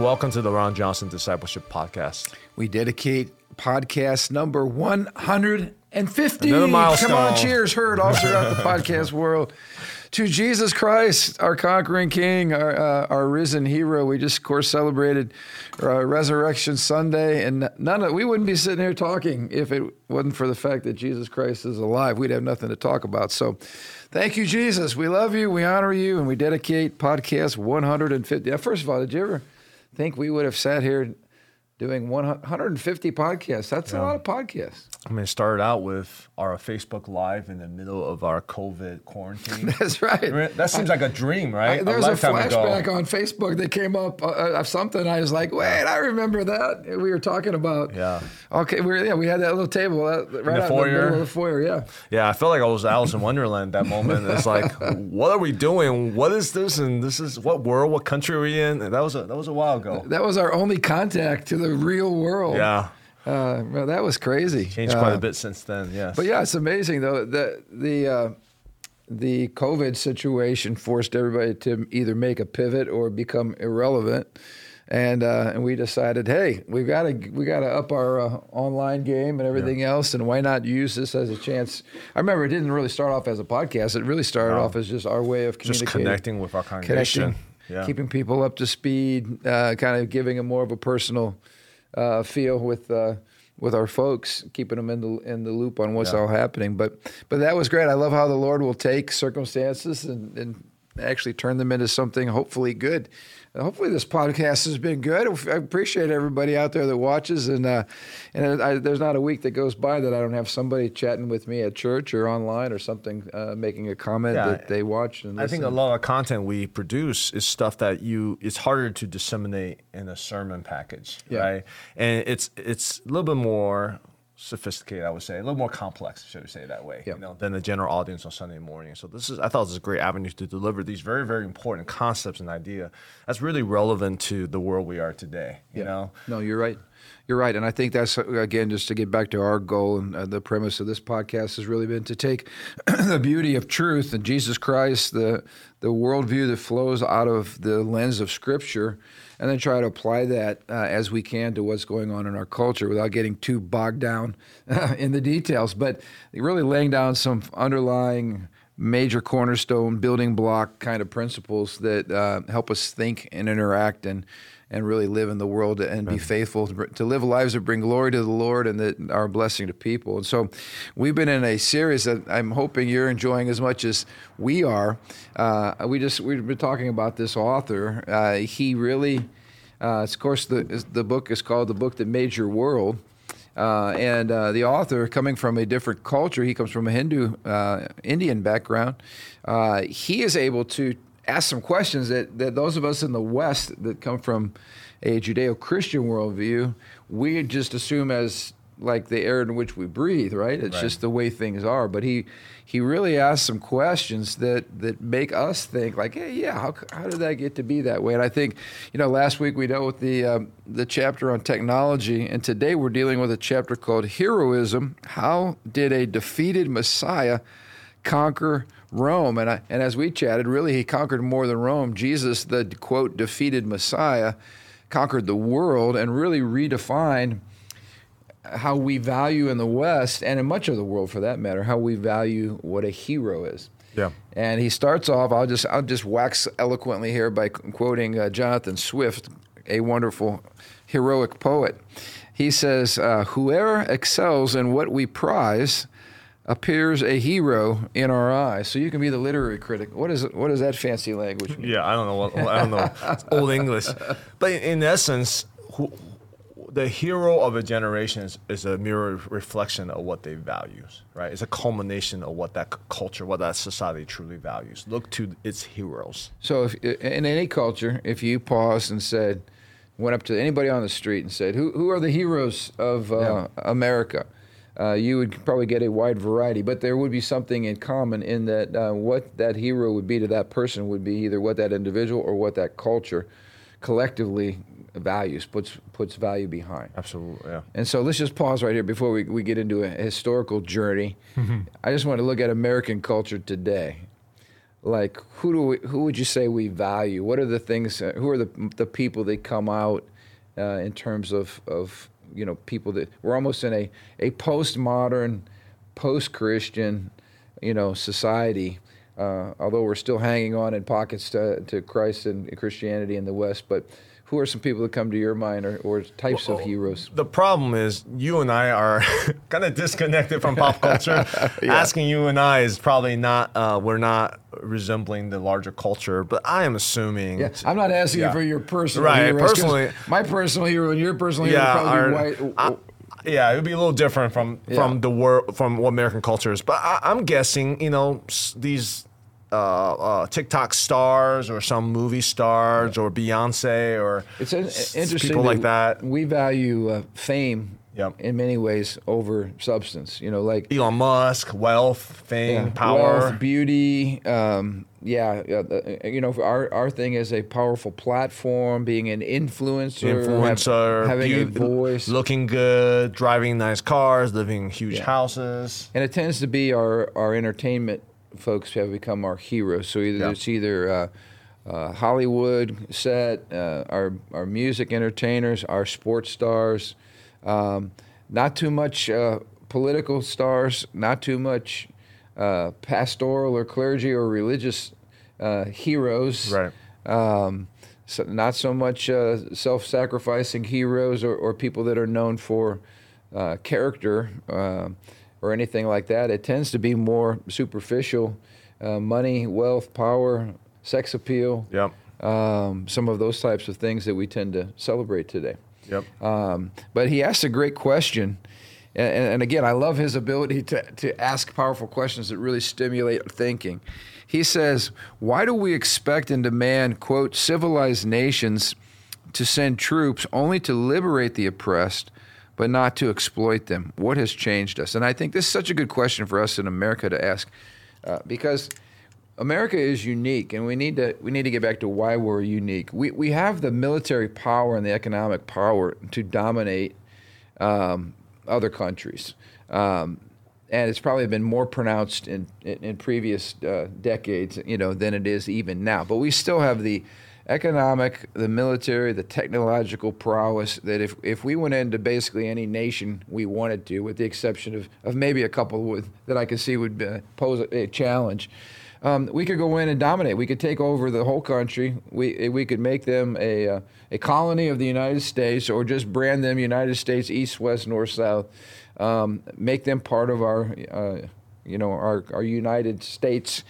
welcome to the Ron Johnson Discipleship Podcast. We dedicate podcast number 150. Another milestone. Come on, cheers, heard all throughout the podcast world. To Jesus Christ, our conquering King, our, uh, our risen hero. We just, of course, celebrated uh, Resurrection Sunday, and none of we wouldn't be sitting here talking if it wasn't for the fact that Jesus Christ is alive. We'd have nothing to talk about. So, thank you, Jesus. We love you, we honor you, and we dedicate podcast 150. Now, first of all, did you ever think we would have sat here doing 150 podcasts? That's a lot of podcasts. I mean, it started out with our Facebook Live in the middle of our COVID quarantine. That's right. I mean, that seems like a dream, right? There's a, lifetime flashback ago. on Facebook that came up uh, of something. I was like, wait, I remember that. We were talking about. Yeah. Okay, we were, yeah, we had that little table uh, right the out foyer? in the middle of the foyer. Yeah. Yeah, I felt like I was Alice in Wonderland that moment. It's like, what are we doing? What is this? And this is what world, what country are we in? And that was a that was a while ago. That was our only contact to the real world. Yeah, Uh, well, that was crazy. changed quite Uh, a bit since then. Yes. But yeah, it's amazing though the the uh, the COVID situation forced everybody to either make a pivot or become irrelevant, and uh, and we decided, hey, we've got to we got to up our uh, online game and everything else, and why not use this as a chance? I remember it didn't really start off as a podcast; it really started No. off as just our way of just connecting with our congregation. connecting, Yeah. keeping people up to speed, uh, kind of giving them more of a personal uh, feel with uh, with our folks, keeping them in the in the loop on what's Yeah. all happening. But but that was great. I love how the Lord will take circumstances and, and actually turn them into something hopefully good. Hopefully this podcast has been good. I appreciate everybody out there that watches, and uh, and I, there's not a week that goes by that I don't have somebody chatting with me at church or online or something, uh, making a comment Yeah, that they watched and I think a lot of content we produce is stuff that you it's harder to disseminate in a sermon package, Yeah. right? And it's it's a little bit more sophisticated, I would say, a little more complex, should we say that way, Yeah. you know, than the general audience on Sunday morning. So this is I thought this is a great avenue to deliver these very very important concepts and idea that's really relevant to the world we are today. You know, No, you're right. You're right, and I think that's uh, again just to get back to our goal and uh, the premise of this podcast has really been to take the beauty of truth and Jesus Christ, the the worldview that flows out of the lens of Scripture, and then try to apply that uh, as we can to what's going on in our culture without getting too bogged down in the details, but really laying down some underlying major cornerstone building block kind of principles that uh, help us think and interact and and really live in the world and be faithful to, to live lives that bring glory to the Lord and that are a blessing to people. And so, we've been in a series that I'm hoping you're enjoying as much as we are. Uh, we just we've been talking about this author. Uh, he really, uh, of course, the the book is called "The Book That Made Your World." Uh, and uh, the author, coming from a different culture, he comes from a Hindu, uh, Indian background. Uh, he is able to ask some questions that, that those of us in the West that come from a Judeo-Christian worldview, we just assume as like the air in which we breathe, right? It's Right. just the way things are. But he he really asked some questions that that make us think like, hey, yeah, how, how did that get to be that way? And I think, you know, last week we dealt with the um, the chapter on technology, and today we're dealing with a chapter called heroism. How did a defeated Messiah conquer Rome? And I, and as we chatted, really he conquered more than Rome. Jesus, the quote defeated Messiah, conquered the world and really redefined how we value in the West and in much of the world for that matter, how we value what a hero is. Yeah. And he starts off. I'll just I'll just wax eloquently here by quoting uh, Jonathan Swift, a wonderful heroic poet. He says, uh, "Whoever excels in what we prize." Appears a hero in our eyes. So you can be the literary critic. What is what is that fancy language? mean? Yeah, I don't know. What, I don't know. It's old English, but in, in essence, who, the hero of a generation is, is a mirror reflection of what they value. Right? It's a culmination of what that culture, what that society truly values. Look to its heroes. So, if, in any culture, if you paused and said, went up to anybody on the street and said, "Who who are the heroes of uh, America?" Uh, you would probably get a wide variety, but there would be something in common in that uh, what that hero would be to that person would be either what that individual or what that culture collectively values, puts puts value behind. Absolutely. Yeah. And so let's just pause right here before we, we get into a historical journey. I just want to look at American culture today. like who do we, who would you say we value? What are the things? Uh, who are the the people that come out uh, in terms of of you know people that we're almost in a a postmodern, post Christian, you know society. Uh, although we're still hanging on in pockets to, to Christ and Christianity in the West, but who are some people that come to your mind or, or types well, of heroes? The problem is you and I are kind of disconnected from pop culture. yeah. Asking you and I is probably not, uh, we're not resembling the larger culture, but I am assuming. Yeah, I'm not asking yeah. you for your personal right, heroes. Personally, my personal hero and your personal yeah, hero probably our, white. I, yeah, it would be a little different from yeah. from the world from what American culture is. But I, I'm guessing, you know, these uh, uh, TikTok stars or some movie stars or Beyonce or it's an, interesting people like that. We value uh, fame yep. in many ways over substance. You know, like Elon Musk, wealth, fame, yeah, power, wealth, beauty. Um, yeah, uh, you know, our our thing is a powerful platform, being an influencer, influencer, have, having be- a voice, looking good, driving nice cars, living in huge yeah. houses, and it tends to be our our entertainment folks have become our heroes. So either yeah. it's either uh, uh, Hollywood set, uh, our our music entertainers, our sports stars, um, not too much uh, political stars, not too much uh, pastoral or clergy or religious uh, heroes. Right. Um, so not so much self-sacrificing heroes or, or, people that are known for character or anything like that. It tends to be more superficial uh, money, wealth, power, sex appeal. Yep. Um, some of those types of things that we tend to celebrate today. Yep. Um, but he asked a great question. And, and, again, I love his ability to, to ask powerful questions that really stimulate thinking. He says, Why do we expect and demand, quote, civilized nations to send troops only to liberate the oppressed but not to exploit them. What has changed us? And I think this is such a good question for us in America to ask uh, because America is unique, and we need to we need to get back to why we're unique. We we have the military power and the economic power to dominate um, other countries. Um, and it's probably been more pronounced in in, in previous uh, decades, you know, than it is even now. But we still have the economic, the military, the technological prowess that if, if we went into basically any nation we wanted to, with the exception of, of maybe a couple with, that I could see would uh, pose a, a challenge, um, we could go in and dominate. We could take over the whole country. We, we could make them a, uh, a colony of the United States or just brand them United States East, West, North, South. Um, make them part of our, uh, you know, our, our United States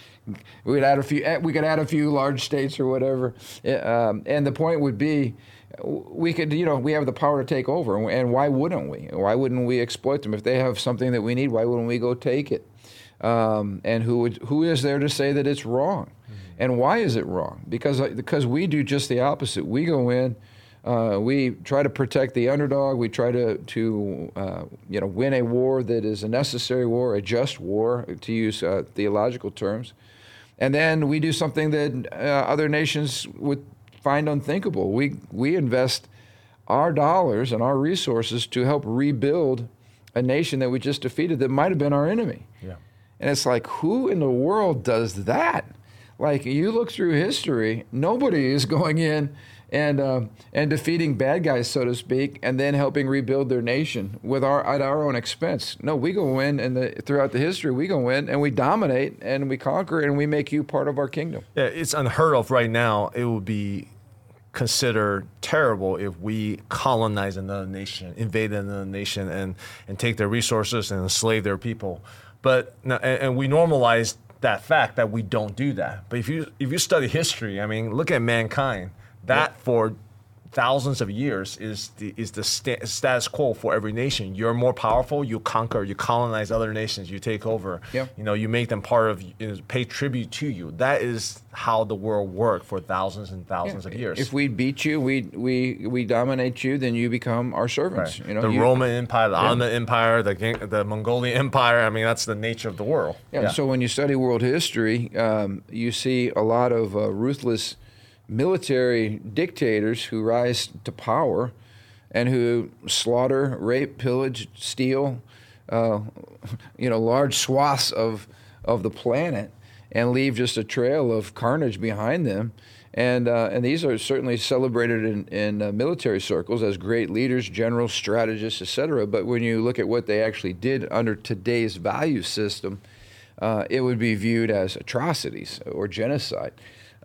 we could add a few. Eh, we could add a few large states or whatever. Eh, um, and the point would be, we could, you know, we have the power to take over, and why wouldn't we? Why wouldn't we exploit them if they have something that we need? Why wouldn't we go take it? Um, and who would, who is there to say that it's wrong? Mm-hmm. And why is it wrong? Because because we do just the opposite. We go in. Uh, we try to protect the underdog. We try to to uh, you know win a war that is a necessary war, a just war, to use uh, theological terms. And then we do something that uh, other nations would find unthinkable. We, we invest our dollars and our resources to help rebuild a nation that we just defeated that might have been our enemy. Yeah. And it's like, who in the world does that? Like, you look through history, nobody is going in and uh, and defeating bad guys, so to speak, and then helping rebuild their nation with our at our own expense. No, we go in, and the, throughout the history, we go win, and we dominate and we conquer and we make you part of our kingdom. Yeah, it's unheard of right now. It would be considered terrible if we colonize another nation, invade another nation, and and take their resources and enslave their people. But and, and we normalize that fact that we don't do that. But if you if you study history, I mean, look at mankind that for thousands of years is the is the sta- status quo for every nation. You're more powerful. You conquer. You colonize other nations. You take over. Yeah. You know. You make them part of. You know, pay tribute to you. That is how the world worked for thousands and thousands yeah. of years. If we beat you, we we we dominate you, then you become our servants. Right. You know, the you, Roman Empire, the yeah. Ottoman Empire, the the Mongolian Empire. I mean, that's the nature of the world. Yeah. yeah. So when you study world history, um, you see a lot of uh, ruthless military dictators who rise to power and who slaughter, rape, pillage, steal, uh, you know, large swaths of of the planet. and leave just a trail of carnage behind them. And, uh, and these are certainly celebrated in, in uh, military circles as great leaders, generals, strategists, etc. But when you look at what they actually did under today's value system, uh, it would be viewed as atrocities or genocide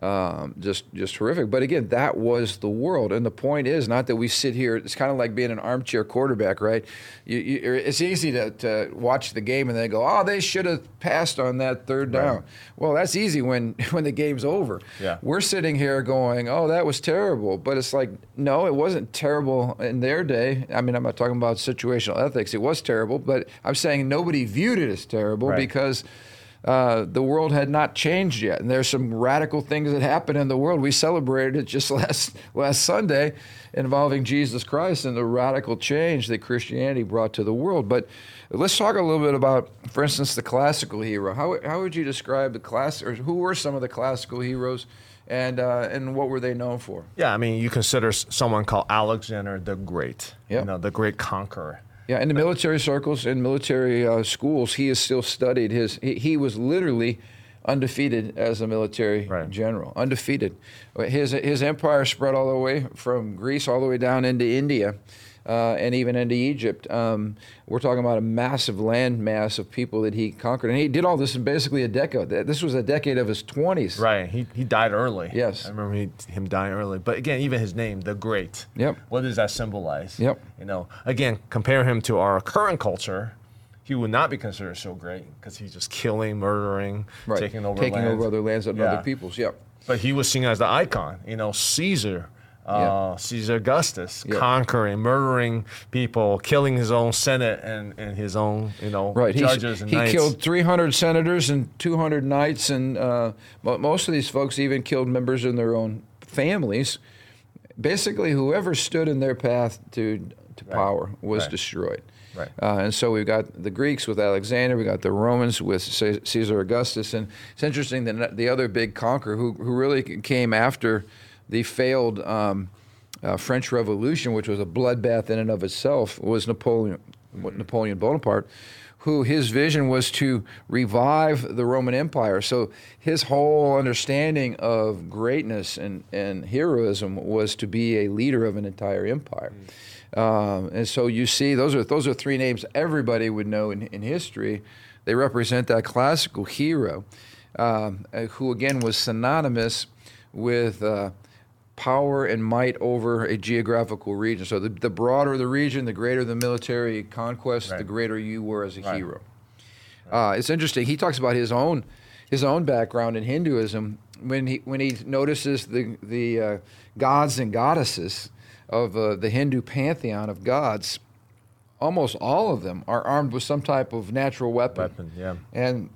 um, just just horrific. But again, that was the world, and the point is not that we sit here. It's kind of like being an armchair quarterback, right? You, you, it's easy to, to, watch the game and then go, "Oh, they should have passed on that third down." Right. Well, that's easy when when the game's over. Yeah. We're sitting here going, "Oh, that was terrible," but it's like, no, it wasn't terrible in their day. I mean, I'm not talking about situational ethics. It was terrible, but I'm saying nobody viewed it as terrible right. because uh, the world had not changed yet, and there's some radical things that happen in the world. We celebrated it just last last Sunday, involving Jesus Christ and the radical change that Christianity brought to the world. But let's talk a little bit about, for instance, the classical hero. How how would you describe the class, or who were some of the classical heroes? and uh, and what were they known for? Yeah, I mean, you consider someone called Alexander the Great, yep. you know, the great conqueror. Yeah, in the military circles, in military uh, schools, he is still studied. His he, he, was literally undefeated as a military right. general, undefeated. His his empire spread all the way from Greece all the way down into India uh, and even into Egypt. Um, we're talking about a massive land mass of people that he conquered. And he did all this in basically a decade. This was a decade of his 20s. Right. He, he died early. Yes. I remember he, him dying early. But again, even his name, the Great. Yep. What does that symbolize? Yep. You know, again, compare him to our current culture he would not be considered so great because he's just killing, murdering, right. taking over taking lands. over other lands and yeah. other peoples. Yep. But he was seen as the icon. You know, Caesar uh, yeah. Caesar Augustus, yeah. conquering, murdering people, killing his own senate and, and his own, you know, right. judges He's, and He killed 300 senators and 200 knights, and uh, most of these folks even killed members in their own families. Basically, whoever stood in their path to to right. power was right. destroyed. Right. Uh, and so we've got the Greeks with Alexander, we got the Romans with Caesar Augustus, and it's interesting that the other big conqueror who, who really came after the failed um, uh, French Revolution, which was a bloodbath in and of itself, was Napoleon, Napoleon Bonaparte, who his vision was to revive the Roman Empire. So his whole understanding of greatness and, and heroism was to be a leader of an entire empire. Mm. Um, and so you see, those are those are three names everybody would know in, in history. They represent that classical hero, um, who again was synonymous with. Uh, power and might over a geographical region. So the, the broader the region, the greater the military conquest, right. the greater you were as a right. hero. Uh, it's interesting. He talks about his own his own background in Hinduism when he when he notices the the uh, gods and goddesses of uh, the Hindu pantheon of gods. Almost all of them are armed with some type of natural weapon. Weapon, yeah. And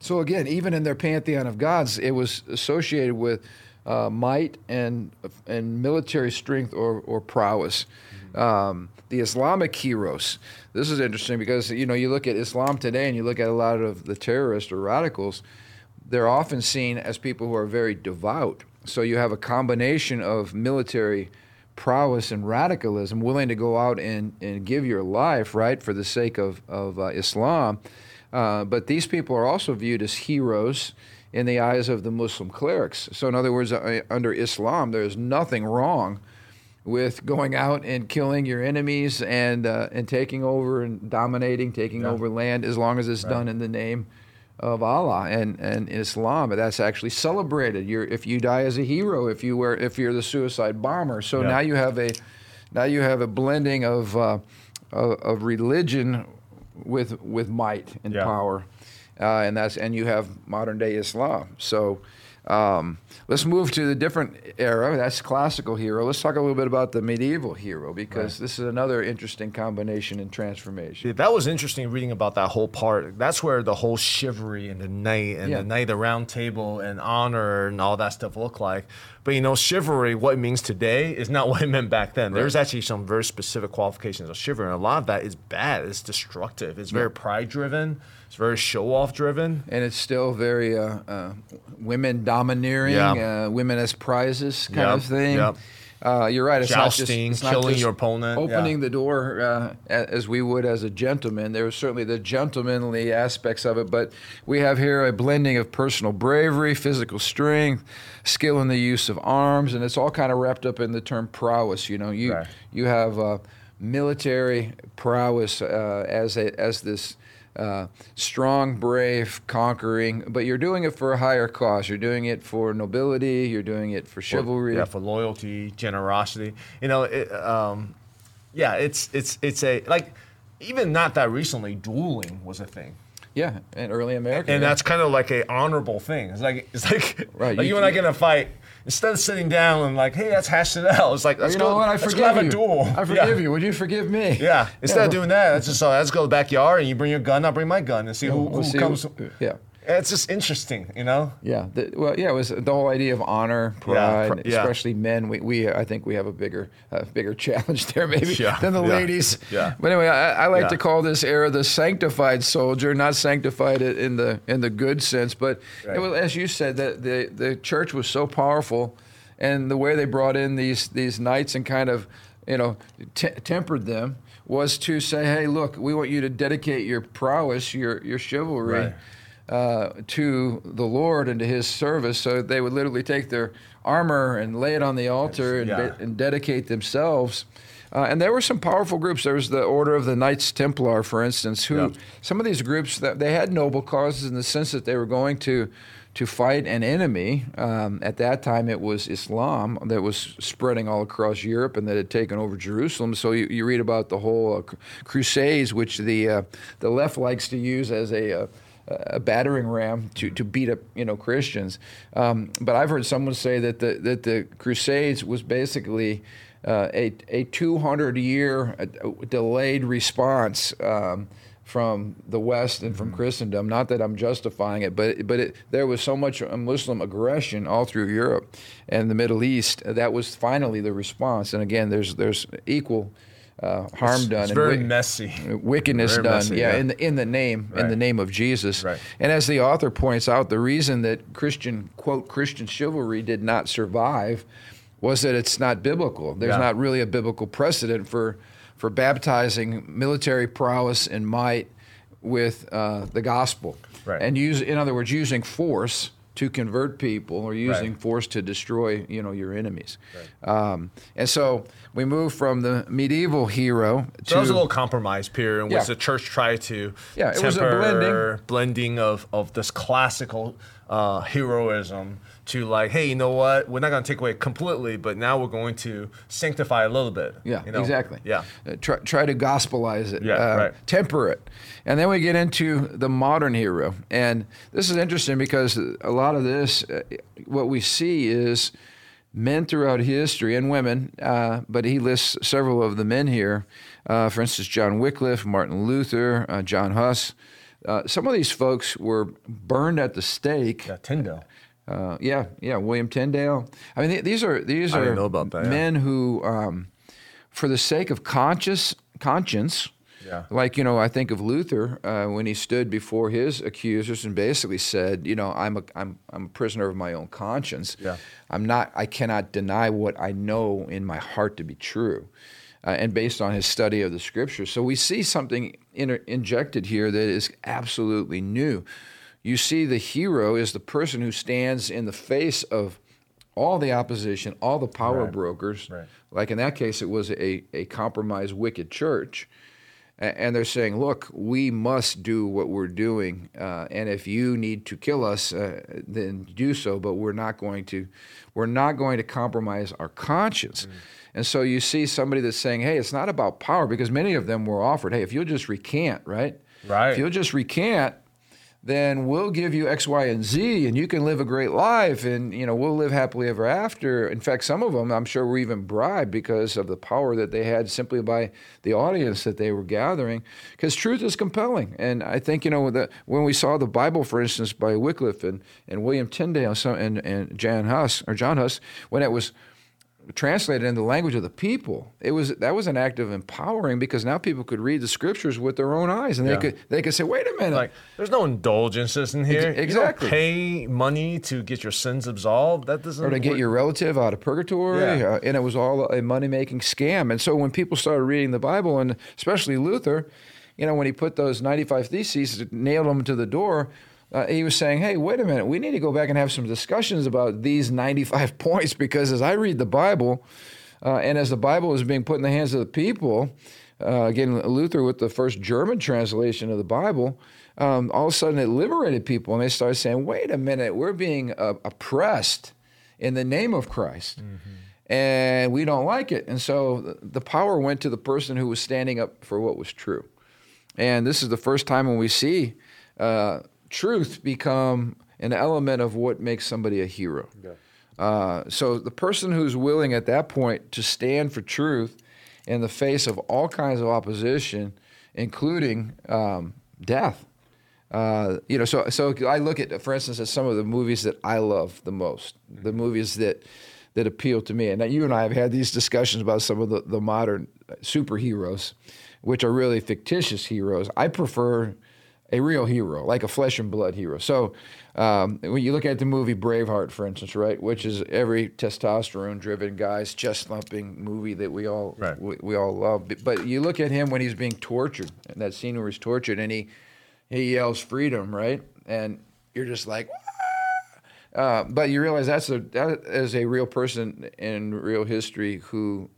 so again, even in their pantheon of gods, it was associated with uh, might and and military strength or, or prowess. Um, the Islamic heroes. This is interesting because you know you look at Islam today and you look at a lot of the terrorists or radicals. They're often seen as people who are very devout. So you have a combination of military prowess and radicalism, willing to go out and, and give your life, right, for the sake of, of uh, Islam. Uh, but these people are also viewed as heroes in the eyes of the Muslim clerics. So, in other words, uh, under Islam, there is nothing wrong with going out and killing your enemies and uh, and taking over and dominating, taking yeah. over land, as long as it's right. done in the name of Allah and, and Islam. That's actually celebrated. You're, if you die as a hero, if you were if you're the suicide bomber. So yeah. now you have a now you have a blending of uh, of, of religion with with might and yeah. power uh, and that's and you have modern day Islam. So um, let's move to the different era. That's classical hero. Let's talk a little bit about the medieval hero because right. this is another interesting combination and transformation. Yeah, that was interesting reading about that whole part. That's where the whole chivalry and the knight and yeah. the knight, the round table and honor and all that stuff look like. But you know, chivalry, what it means today is not what it meant back then. Right. There's actually some very specific qualifications of chivalry, and a lot of that is bad. It's destructive. It's very pride driven. It's very show off driven, and it's still very uh, uh, women domineering, yeah. uh, women as prizes kind yep. of thing. Yep. Uh, you're right. It's Jousting, not just, it's not killing just your opponent, opening yeah. the door uh, as we would as a gentleman. There was certainly the gentlemanly aspects of it, but we have here a blending of personal bravery, physical strength, skill in the use of arms, and it's all kind of wrapped up in the term prowess. You know, you Right. you have uh, military prowess uh, as a, as this. Uh, strong, brave, conquering, but you're doing it for a higher cause. You're doing it for nobility. You're doing it for chivalry. Yeah, for loyalty, generosity. You know, it, um, yeah, it's it's it's a like even not that recently, dueling was a thing. Yeah, in early America. and yeah. that's kind of like a honorable thing. It's like it's like Right, like you- you, and I get in a fight. Instead of sitting down and like, hey, let's hash it out. It's like let's you go. know what? I let's forgive go have you. a duel. I Yeah. forgive you. Would you forgive me? Yeah. Instead Yeah, of doing that, let's just uh, let's go to the backyard and you bring your gun, I'll bring my gun and see who, we'll who see comes. who- yeah. It's just interesting, you know. Yeah, the, well, yeah, it was the whole idea of honor, pride, pr- yeah. especially men. We, we, I think we have a bigger, uh, bigger challenge there maybe Yeah, than the yeah, ladies. yeah. But anyway, I, I like Yeah. to call this era the sanctified soldier, not sanctified in the in the good sense, but Right. was, as you said, that the the church was so powerful, and the way they brought in these these knights and kind of, you know, te- tempered them was to say, hey, look, we want you to dedicate your prowess, your your chivalry Right. Uh, to the Lord and to His service. So they would literally take their armor and lay it on the altar and, Yeah. de- and dedicate themselves. Uh, and there were some powerful groups. There was the Order of the Knights Templar, for instance, who some of these groups that they had noble causes in the sense that they were going to to fight an enemy. Um, at that time, it was Islam that was spreading all across Europe and that had taken over Jerusalem. So you, you read about the whole uh, Crusades, which the uh, the left likes to use as a uh, a battering ram to, to beat up you know Christians. Um, but I've heard someone say that the that the Crusades was basically uh, a a 200 year uh, delayed response. Um, from the West and from Christendom. Not that I'm justifying it, but but it, there was so much Muslim aggression all through Europe and the Middle East. uh, That was finally the response. And again, there's there's equal uh, harm done It's and very messy. wickedness Very done. messy, yeah, yeah. in the in the name in the name of Jesus. Right. And as the author points out, the reason that Christian quote Christian chivalry did not survive was that it's not biblical. There's Yeah. not really a biblical precedent for for baptizing military prowess and might with uh, the gospel. Right. And use in other words using force to convert people or using Right. force to destroy you know your enemies. Um, and so we move from the medieval hero to that was a little compromise period in Yeah. which the church tried to Yeah, it was a blending. blending of, of this classical uh, heroism to like, hey, you know what? We're not going to take away completely, but now we're going to sanctify a little bit. Yeah, you know? exactly. Yeah. Uh, try, try to gospelize it, Yeah, uh, right. temper it. And then we get into the modern hero. And this is interesting because a lot of this, uh, what we see is men throughout history and women, uh, but he lists several of the men here. Uh, for instance, John Wycliffe, Martin Luther, uh, John Huss. Uh, some of these folks were burned at the stake. Yeah, Tyndale. Uh, yeah, yeah, William Tyndale. I mean, th- these are these I are didn't know about that, yeah. men who, um, for the sake of conscious conscience, Yeah. like you know, I think of Luther uh, when he stood before his accusers and basically said, you know, I'm a I'm I'm a prisoner of my own conscience. Yeah. I'm not. I cannot deny what I know in my heart to be true. Uh, and based on his study of the scriptures. So we see something injected here that is absolutely new. You see, the hero is the person who stands in the face of all the opposition, all the power Right. brokers. Right. Like in that case, it was a, a compromised, wicked church. And they're saying, look, we must do what we're doing. Uh, and if you need to kill us, uh, then do so. But we're not going to, we're not going to compromise our conscience. Mm. And so you see somebody that's saying, hey, it's not about power, because many of them were offered, hey, if you'll just recant, right? Right. If you'll just recant, then we'll give you X, Y, and Z, and you can live a great life, and you know we'll live happily ever after. In fact, some of them, I'm sure, were even bribed because of the power that they had simply by the audience that they were gathering. Because truth is compelling, and I think you know that when we saw the Bible, for instance, by Wycliffe and, and William Tyndale and and John Huss or John Huss, when it was translated in the language of the people. It was that was an act of empowering because now people could read the scriptures with their own eyes, and Yeah. they could they could say, "Wait a minute, Like, there's no indulgences in here. Ex- exactly. Pay money to get your sins absolved. That doesn't. or to get your relative out of purgatory, Yeah. uh, and it was all a money making scam. And so when people started reading the Bible, and especially Luther, you know, when he put those ninety five theses, nailed them to the door. Uh, he was saying, "Hey, wait a minute. We need to go back and have some discussions about these ninety-five points because as I read the Bible, uh, and as the Bible is being put in the hands of the people, uh, again, Luther with the first German translation of the Bible, um, all of a sudden it liberated people, and they started saying, "Wait a minute, we're being uh, oppressed in the name of Christ." And we don't like it. And so the power went to the person who was standing up for what was true. And this is the first time when we see uh, truth become an element of what makes somebody a hero. Uh, so the person who's willing at that point to stand for truth in the face of all kinds of opposition, including um, death. Uh, you know, so so I look at, for instance, at some of the movies that I love the most, the movies that that appeal to me. And you and I have had these discussions about some of the, the modern superheroes, which are really fictitious heroes. I prefer a real hero, like a flesh and blood hero. So um, when you look at the movie Braveheart, for instance, right, which is every testosterone-driven guy's chest-thumping movie that we all Right. we, we all love. But- you look at him when he's being tortured, and that scene where he's tortured, and he he yells freedom, right, and you're just like. Uh, but you realize that's a that is a real person in real history who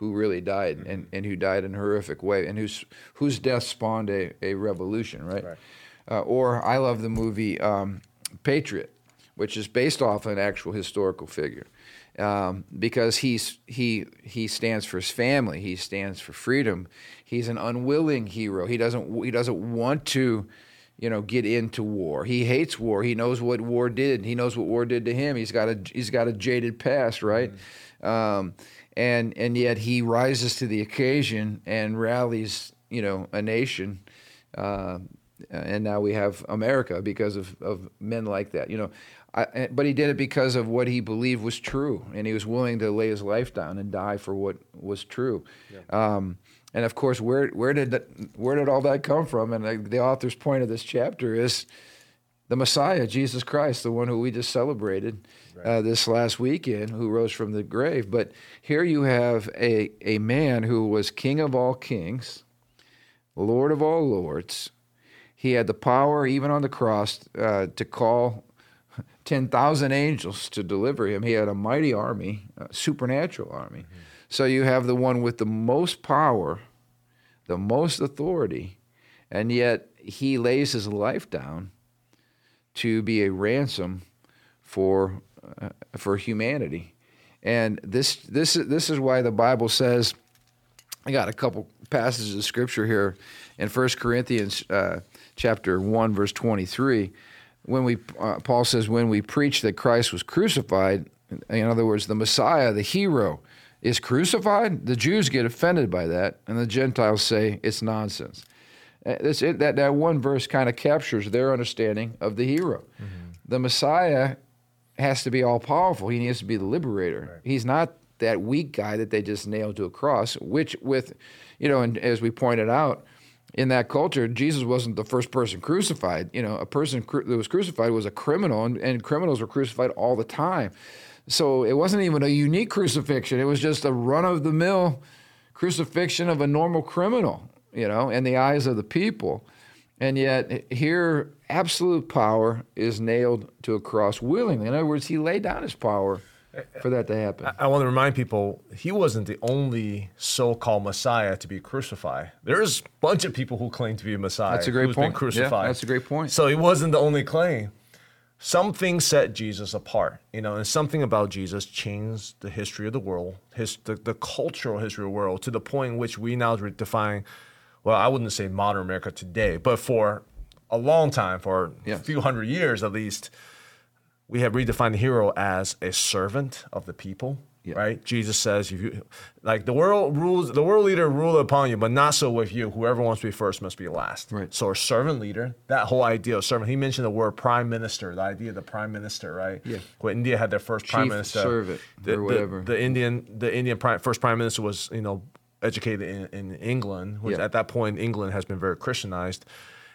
who really died and, and who died in a horrific way and whose whose death spawned a, a revolution, right? Right. Uh, or I love the movie um, Patriot, which is based off an actual historical figure, um, because he's he he stands for his family, he stands for freedom. He's an unwilling hero. He doesn't he doesn't want to you know, get into war. He hates war. He knows what war did. He knows what war did to him. He's got a he's got a jaded past, right? Um, and and yet he rises to the occasion and rallies, you know, a nation. Uh, and now we have America because of, of men like that, you know. I, but he did it because of what he believed was true, and he was willing to lay his life down and die for what was true. Um, and of course, where where did that, where did all that come from? And the author's point of this chapter is the Messiah, Jesus Christ, the one who we just celebrated uh, this last weekend, who rose from the grave. But here you have a a man who was King of all kings, Lord of all lords. He had the power, even on the cross, uh, to call 10,000 angels to deliver him. He had a mighty army, a supernatural army. So you have the one with the most power, the most authority, and yet he lays his life down to be a ransom for uh, for humanity. And this this is this is why the Bible says I got a couple passages of scripture here in 1 Corinthians uh, chapter 1 verse 23 when we uh, Paul says when we preach that Christ was crucified in other words the Messiah the hero is crucified the Jews get offended by that and the Gentiles say it's nonsense. Uh, that's it, that that one verse kind of captures their understanding of the hero. The Messiah has to be all powerful he needs to be the liberator he's not that weak guy that they just nailed to a cross, which with, you know, and as we pointed out, in that culture, Jesus wasn't the first person crucified. You know, a person cru- that was crucified was a criminal, and, and criminals were crucified all the time. So it wasn't even a unique crucifixion. It was just a run of the mill crucifixion of a normal criminal, you know, in the eyes of the people. And yet here, absolute power is nailed to a cross willingly. In other words, he laid down his power for that to happen. I want to remind people he wasn't the only so-called Messiah to be crucified. There's a bunch of people who claim to be a Messiah. That's a great who's point. Been crucified. Yeah, that's a great point. So he wasn't the only claim. Something set Jesus apart, you know, and something about Jesus changed the history of the world, his the, the cultural history of the world, to the point in which we now define. Well, I wouldn't say modern America today, but for a long time, for Yeah. a few hundred years at least, we have redefined the hero as a servant of the people, Yeah. right? Jesus says, if you like the world rules, the world leader rule upon you, but not so with you. Whoever wants to be first must be last. Right. So a servant leader, that whole idea of servant. He mentioned the word prime minister, the idea of the prime minister, right? Yeah. When India had their first prime Chief minister, servant the, or the- The, Indian, the Indian prime, first prime minister was, you know, educated in, in England, which Yeah. at that point England has been very Christianized.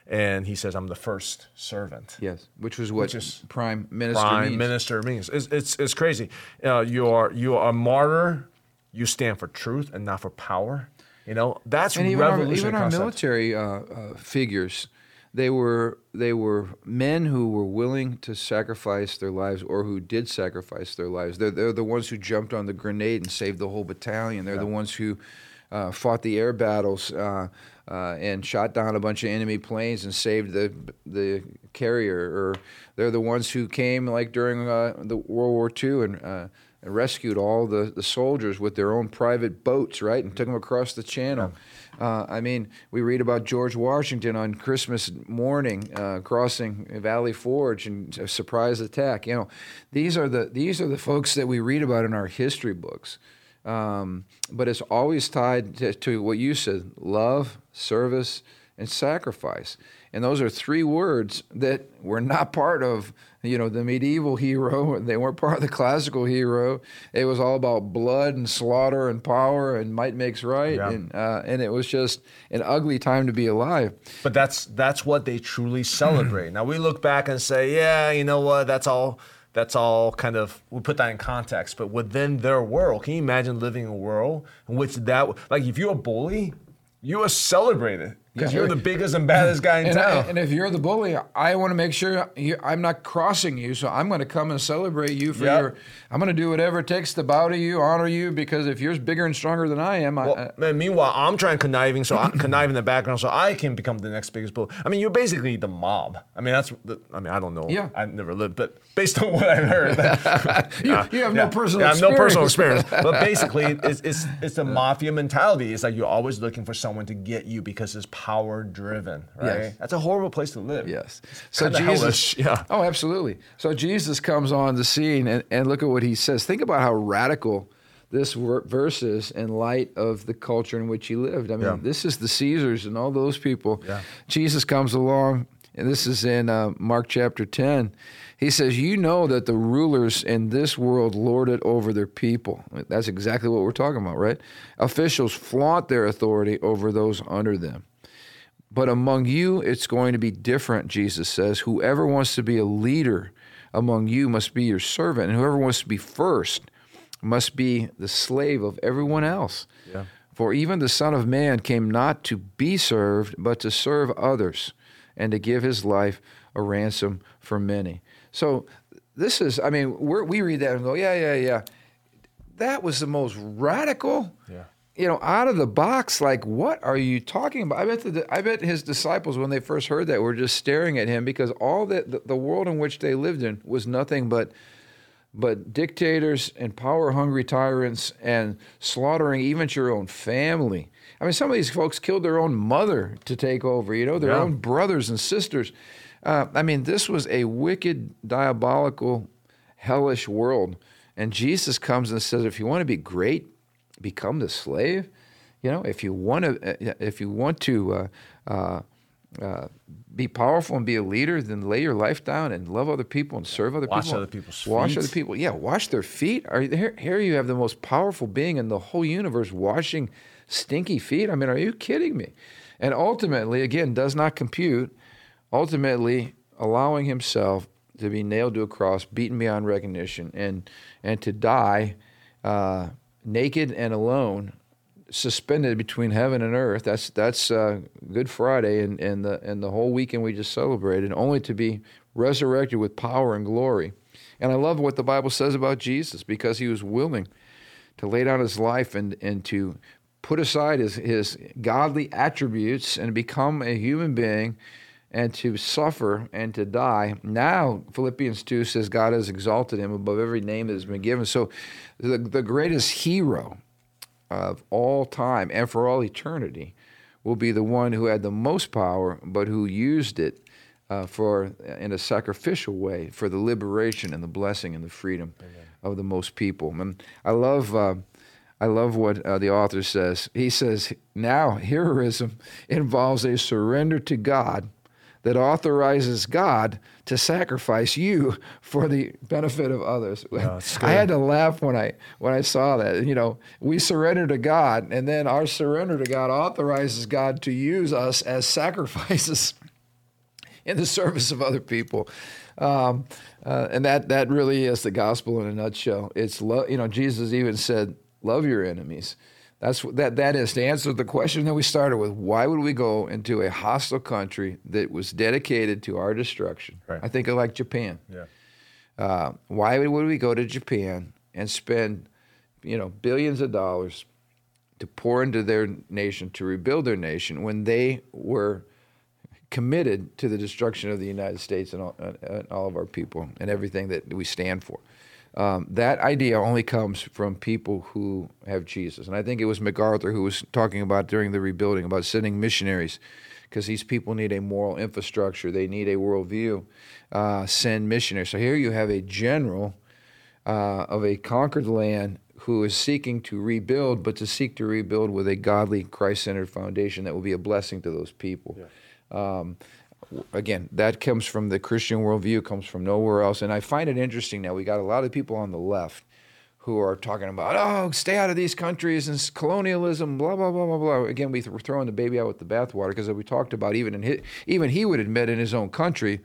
And he says, "I'm the first servant." Yes, which was what is prime minister prime means. minister means. It's it's, it's crazy. Uh, you are you are a martyr. You stand for truth and not for power. You know that's and even our, revolutionary even our military uh, uh, figures, they were they were men who were willing to sacrifice their lives, or who did sacrifice their lives. They're, they're the ones who jumped on the grenade and saved the whole battalion. They're the ones who uh, fought the air battles uh, uh, and shot down a bunch of enemy planes and saved the the carrier. Or they're the ones who came like during uh, the World War II and. Uh, rescued all the, the soldiers with their own private boats, right, and took them across the channel. Uh, I mean, we read about George Washington on Christmas morning uh, crossing Valley Forge and a surprise attack. You know, these are the these are the folks that we read about in our history books. Um, but it's always tied to, to what you said: love, service, and sacrifice. And those are three words that were not part of, you know, the medieval hero. They weren't part of the classical hero. It was all about blood and slaughter and power and might makes right. Yeah. And uh, and it was just an ugly time to be alive. But that's that's what they truly celebrate. now we look back and say, yeah, you know what? That's all. That's all kind of we put that in context. But within their world, can you imagine living in a world in which that like if you're a bully, you are celebrated because Yeah. you're the biggest and baddest guy in And, town. and if you're the bully, I want to make sure you, I'm not crossing you. So I'm going to come and celebrate you for Yep. your. I'm going to do whatever it takes to bow to you, honor you, because if you're bigger and stronger than I am, I, Well, man, meanwhile, I'm trying conniving, so I connive in the background, so I can become the next biggest bully. I mean, you're basically the mob. I mean, that's. The, I mean, I don't know. Yeah. I've never lived, but based on what I've heard, You- you have no personal yeah, I have no personal experience. experience. but basically, it's it's it's the mafia mentality. It's like you're always looking for someone to get you because it's power driven, right? Yes. That's a horrible place to live. Yes. So Jesus, hellish, yeah. Oh, absolutely. So Jesus comes on the scene, and, and look at what he says. Think about how radical this verse is in light of the culture in which he lived. I mean, Yeah. this is the Caesars and all those people. Yeah. Jesus comes along, and this is in uh, Mark chapter 10. He says, You know that the rulers in this world lord it over their people. That's exactly what we're talking about, right? Officials flaunt their authority over those under them. But among you, it's going to be different, Jesus says. Whoever wants to be a leader among you must be your servant, and whoever wants to be first must be the slave of everyone else. Yeah. For even the Son of Man came not to be served, but to serve others, and to give his life a ransom for many. So, this is, I mean, we're, we read that and go, yeah, yeah, yeah. That was the most radical Yeah. You know, out of the box, like, what are you talking about? I bet the, I bet his disciples, when they first heard that, were just staring at him because all that the, the world in which they lived in was nothing but but dictators and power hungry tyrants and slaughtering even your own family. I mean, some of these folks killed their own mother to take over, you know, their Yeah. own brothers and sisters. Uh, I mean, this was a wicked, diabolical, hellish world. And Jesus comes and says, if you want to be great, become the slave. You know, if you want to, if you want to uh, uh, uh, be powerful and be a leader, then lay your life down and love other people and serve other Wash people. other people's Wash feet. other people. Yeah, wash their feet. Are you, here, here you have the most powerful being in the whole universe washing stinky feet. I mean, are you kidding me? And ultimately, again, does not compute. Ultimately, allowing himself to be nailed to a cross, beaten beyond recognition, and and to die uh, naked and alone, suspended between heaven and earth. That's that's uh, Good Friday and, and the and the whole weekend we just celebrated, only to be resurrected with power and glory. And I love what the Bible says about Jesus because he was willing to lay down his life and and to put aside his his godly attributes and become a human being and to suffer and to die. Now, Philippians 2 says God has exalted him above every name that has been given. So, the, the greatest hero of all time and for all eternity will be the one who had the most power, but who used it uh, for in a sacrificial way for the liberation and the blessing and the freedom of the most people. And I love. Uh, I love what uh, the author says. He says, Now, heroism involves a surrender to God that authorizes God to sacrifice you for the benefit of others. Yeah, I had to laugh when I when I saw that. You know, we surrender to God, and then our surrender to God authorizes God to use us as sacrifices in the service of other people. Um, uh, and that that really is the gospel in a nutshell. It's love. You know, Jesus even said, "Love your enemies." That's that. That is to answer the question that we started with. Why would we go into a hostile country that was dedicated to our destruction? Right. I think of like Japan. Yeah. Uh, why would we go to Japan and spend, you know, billions of dollars to pour into their nation to rebuild their nation when they were committed to the destruction of the United States and all, and all of our people and everything that we stand for? Um, that idea only comes from people who have Jesus. And I think it was MacArthur who was talking about during the rebuilding about sending missionaries because these people need a moral infrastructure, they need a worldview. Uh, send missionaries. So here you have a general uh, of a conquered land who is seeking to rebuild, but to seek to rebuild with a godly, Christ centered foundation that will be a blessing to those people. Yeah. Um, again, that comes from the Christian worldview, comes from nowhere else. And I find it interesting now. We got a lot of people on the left who are talking about, oh, stay out of these countries and colonialism, blah blah blah blah blah. Again, we are throwing the baby out with the bathwater because we talked about even in his, even he would admit in his own country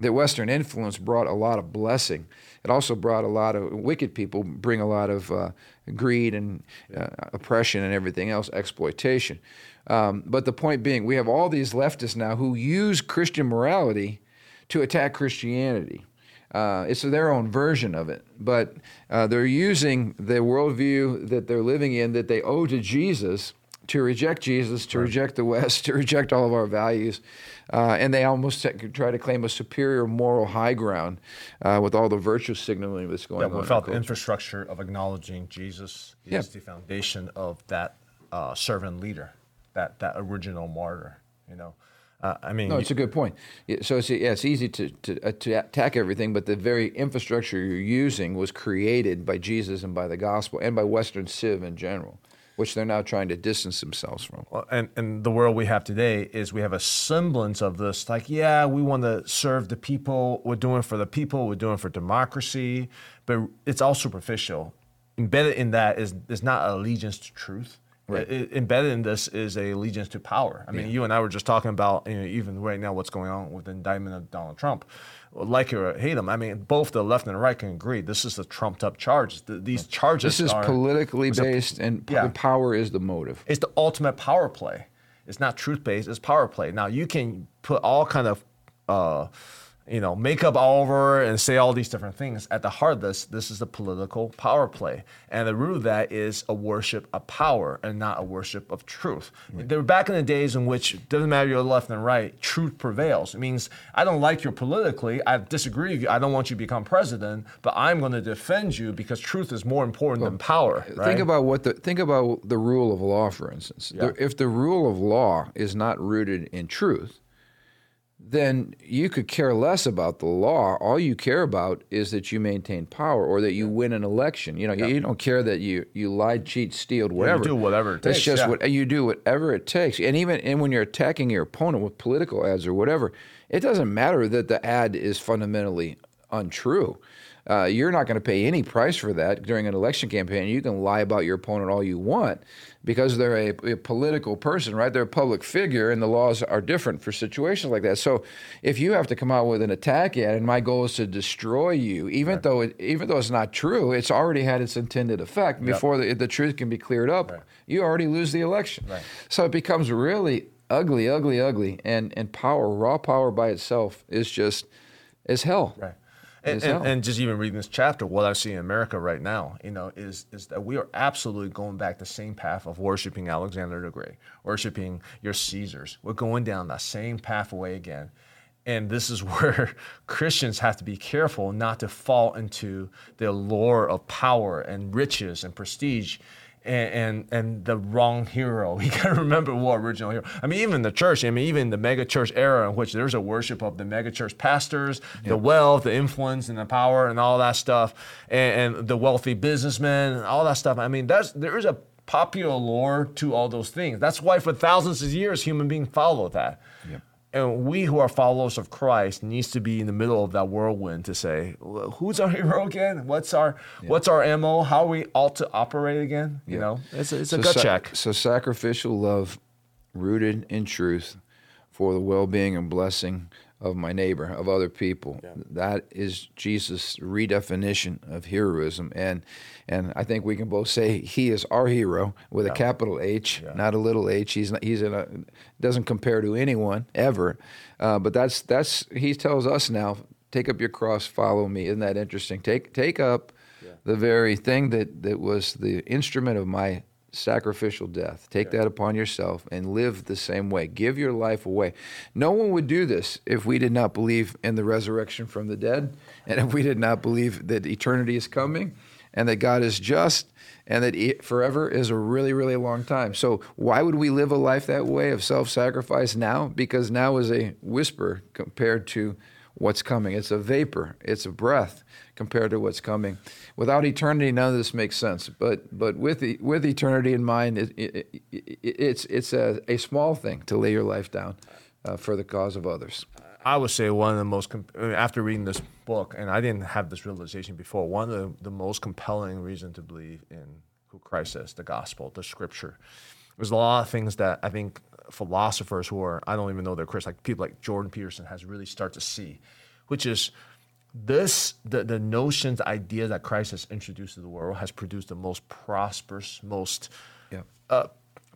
that Western influence brought a lot of blessing. It also brought a lot of wicked people bring a lot of uh, greed and uh, oppression and everything else, exploitation. Um, but the point being, we have all these leftists now who use Christian morality to attack Christianity. Uh, it's their own version of it, but uh, they're using the worldview that they're living in that they owe to Jesus to reject Jesus, to right. reject the West, to reject all of our values. Uh, and they almost try to claim a superior moral high ground uh, with all the virtue signaling that's going yeah, on. Without the infrastructure of acknowledging Jesus is yeah. the foundation of that uh, servant leader, that, that original martyr, you know. Uh, I mean, no, it's a good point. So it's yeah, it's easy to, to uh, to attack everything, but the very infrastructure you're using was created by Jesus and by the gospel and by Western civ in general, which they're now trying to distance themselves from. Well, and and the world we have today is we have a semblance of this. Like, yeah, we want to serve the people. We're doing for the people. We're doing for democracy, but it's all superficial. Embedded in that is is not allegiance to truth Right. It, embedded in this is a allegiance to power. I mean, yeah. you and I were just talking about you know, even right now what's going on with the indictment of Donald Trump. Like or hate him, I mean, both the left and the right can agree this is a trumped up charge. These charges. This is are, politically based, a, and yeah. power is the motive. It's the ultimate power play. It's not truth based. It's power play. Now you can put all kind of. Uh, you know, make up all over and say all these different things. At the heart of this, this is a political power play. And the root of that is a worship of power and not a worship of truth. Right. There were back in the days in which it doesn't matter you're left and right, truth prevails. It means I don't like you politically, I disagree with you, I don't want you to become president, but I'm going to defend you because truth is more important well, than power. Right? Think about what the think about the rule of law, for instance. Yeah. if the rule of law is not rooted in truth, then you could care less about the law. All you care about is that you maintain power or that you win an election. You know, yeah. you don't care that you you lied, cheat, steal, whatever. Yeah, you do whatever it That's takes. just yeah. what you do, whatever it takes. And even and when you're attacking your opponent with political ads or whatever, it doesn't matter that the ad is fundamentally untrue. Uh, you're not going to pay any price for that during an election campaign. You can lie about your opponent all you want because they're a, a, political person, right? They're a public figure, and the laws are different for situations like that. So, if you have to come out with an attack ad, and my goal is to destroy you, even right. though it, even though it's not true, it's already had its intended effect. Yep. Before the, the, truth can be cleared up, right. you already lose the election. Right. So it becomes really ugly, ugly, ugly, and and power, raw power by itself, is just is hell. Right. And, and, and, just even reading this chapter, what I see in America right now, you know, is is that we are absolutely going back the same path of worshiping Alexander the Great, worshiping your Caesars. We're going down that same pathway again. And this is where Christians have to be careful not to fall into the allure of power and riches and prestige and, and and the wrong hero. You got to remember what original hero. I mean, even the church. I mean, even the mega church era in which there's a worship of the mega church pastors, the wealth, the influence, and the power, and all that stuff, and, and the wealthy businessmen, all that stuff. I mean, that's there is a popular lore to all those things. That's why for thousands of years human beings follow that. Yep. And we who are followers of Christ needs to be in the middle of that whirlwind to say, who's our hero again? What's our what's our mo? How are we ought to operate again? You Yeah. know, it's a, it's a So gut sa- check. So sacrificial love, rooted in truth, for the well-being and blessing of my neighbor, of other people. That is Jesus' redefinition of heroism, and and I think we can both say he is our hero with a capital H, not a little H. He's not, he's in a doesn't compare to anyone ever, uh, but that's that's he tells us now. Take up your cross, follow me. Isn't that interesting? Take take up the very thing that, that was the instrument of my sacrificial death. Take that upon yourself and live the same way. Give your life away. No one would do this if we did not believe in the resurrection from the dead and if we did not believe that eternity is coming and that God is just and that forever is a really, really long time. So, why would we live a life that way of self sacrifice now? Because now is a whisper compared to what's coming. It's a vapor, it's a breath compared to what's coming. Without eternity, none of this makes sense. But but with the, with eternity in mind, it, it, it, it's it's a, a small thing to lay your life down uh, for the cause of others. I would say one of the most com- I mean, after reading this book, and I didn't have this realization before. One of the, the most compelling reason to believe in who Christ is, the gospel, the scripture. There's a lot of things that I think philosophers who are I don't even know they're Christian, like people like Jordan Peterson has really started to see, which is this the the notions, the idea that Christ has introduced to the world has produced the most prosperous, most Yeah. uh,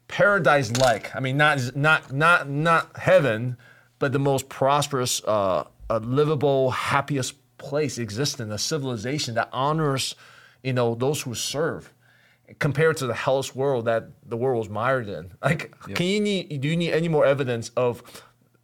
paradise-like. I mean, not not not not heaven, but the most prosperous, uh, uh, livable, happiest place existing, a civilization that honors, you know, those who serve, compared to the hellish world that the world was mired in. Like, can you need? Do you need any more evidence of?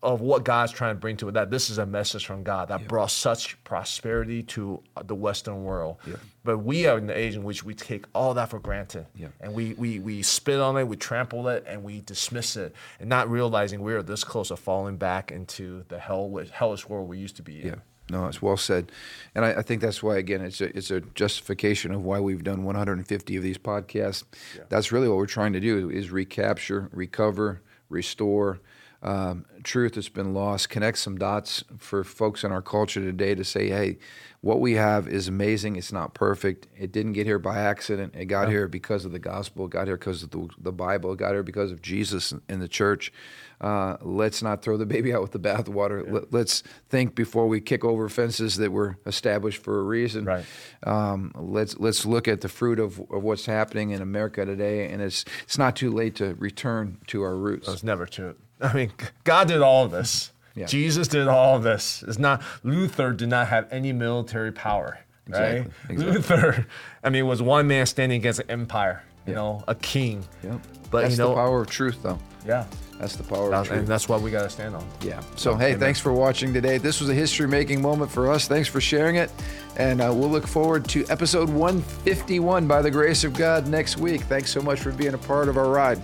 Of what God's trying to bring to it, that this is a message from God that brought such prosperity to uh, the Western world. But we are in the age in which we take all that for granted Yeah. and we, we, we spit on it, we trample it, and we dismiss it, and not realizing we are this close to falling back into the hell hellish world we used to be in. Yeah. No, it's well said, and I, I think that's why again it's a it's a justification of why we've done 150 of these podcasts. That's really what we're trying to do is recapture, recover, restore um, truth that's been lost, connect some dots for folks in our culture today to say, hey, what we have is amazing. It's not perfect. It didn't get here by accident. It got here because of the gospel. It got here because of the, the Bible. It got here because of Jesus and the church. Uh, let's not throw the baby out with the bathwater. Let, let's think before we kick over fences that were established for a reason. Right. Um, let's let's look at the fruit of, of what's happening in America today, and it's it's not too late to return to our roots. It's never true. I mean, God did all of this. Yeah. Jesus did all of this. It's not Luther did not have any military power. Right? Exactly, exactly. Luther, I mean, was one man standing against an empire. You know, a king. Yep. But that's you know, the power of truth, though. yeah, That's the power of truth. and that's what we got to stand on. Yeah. So, hey, thanks for watching today. This was a history making moment for us. Thanks for sharing it. And uh, we'll look forward to episode 151 by the grace of God next week. Thanks so much for being a part of our ride.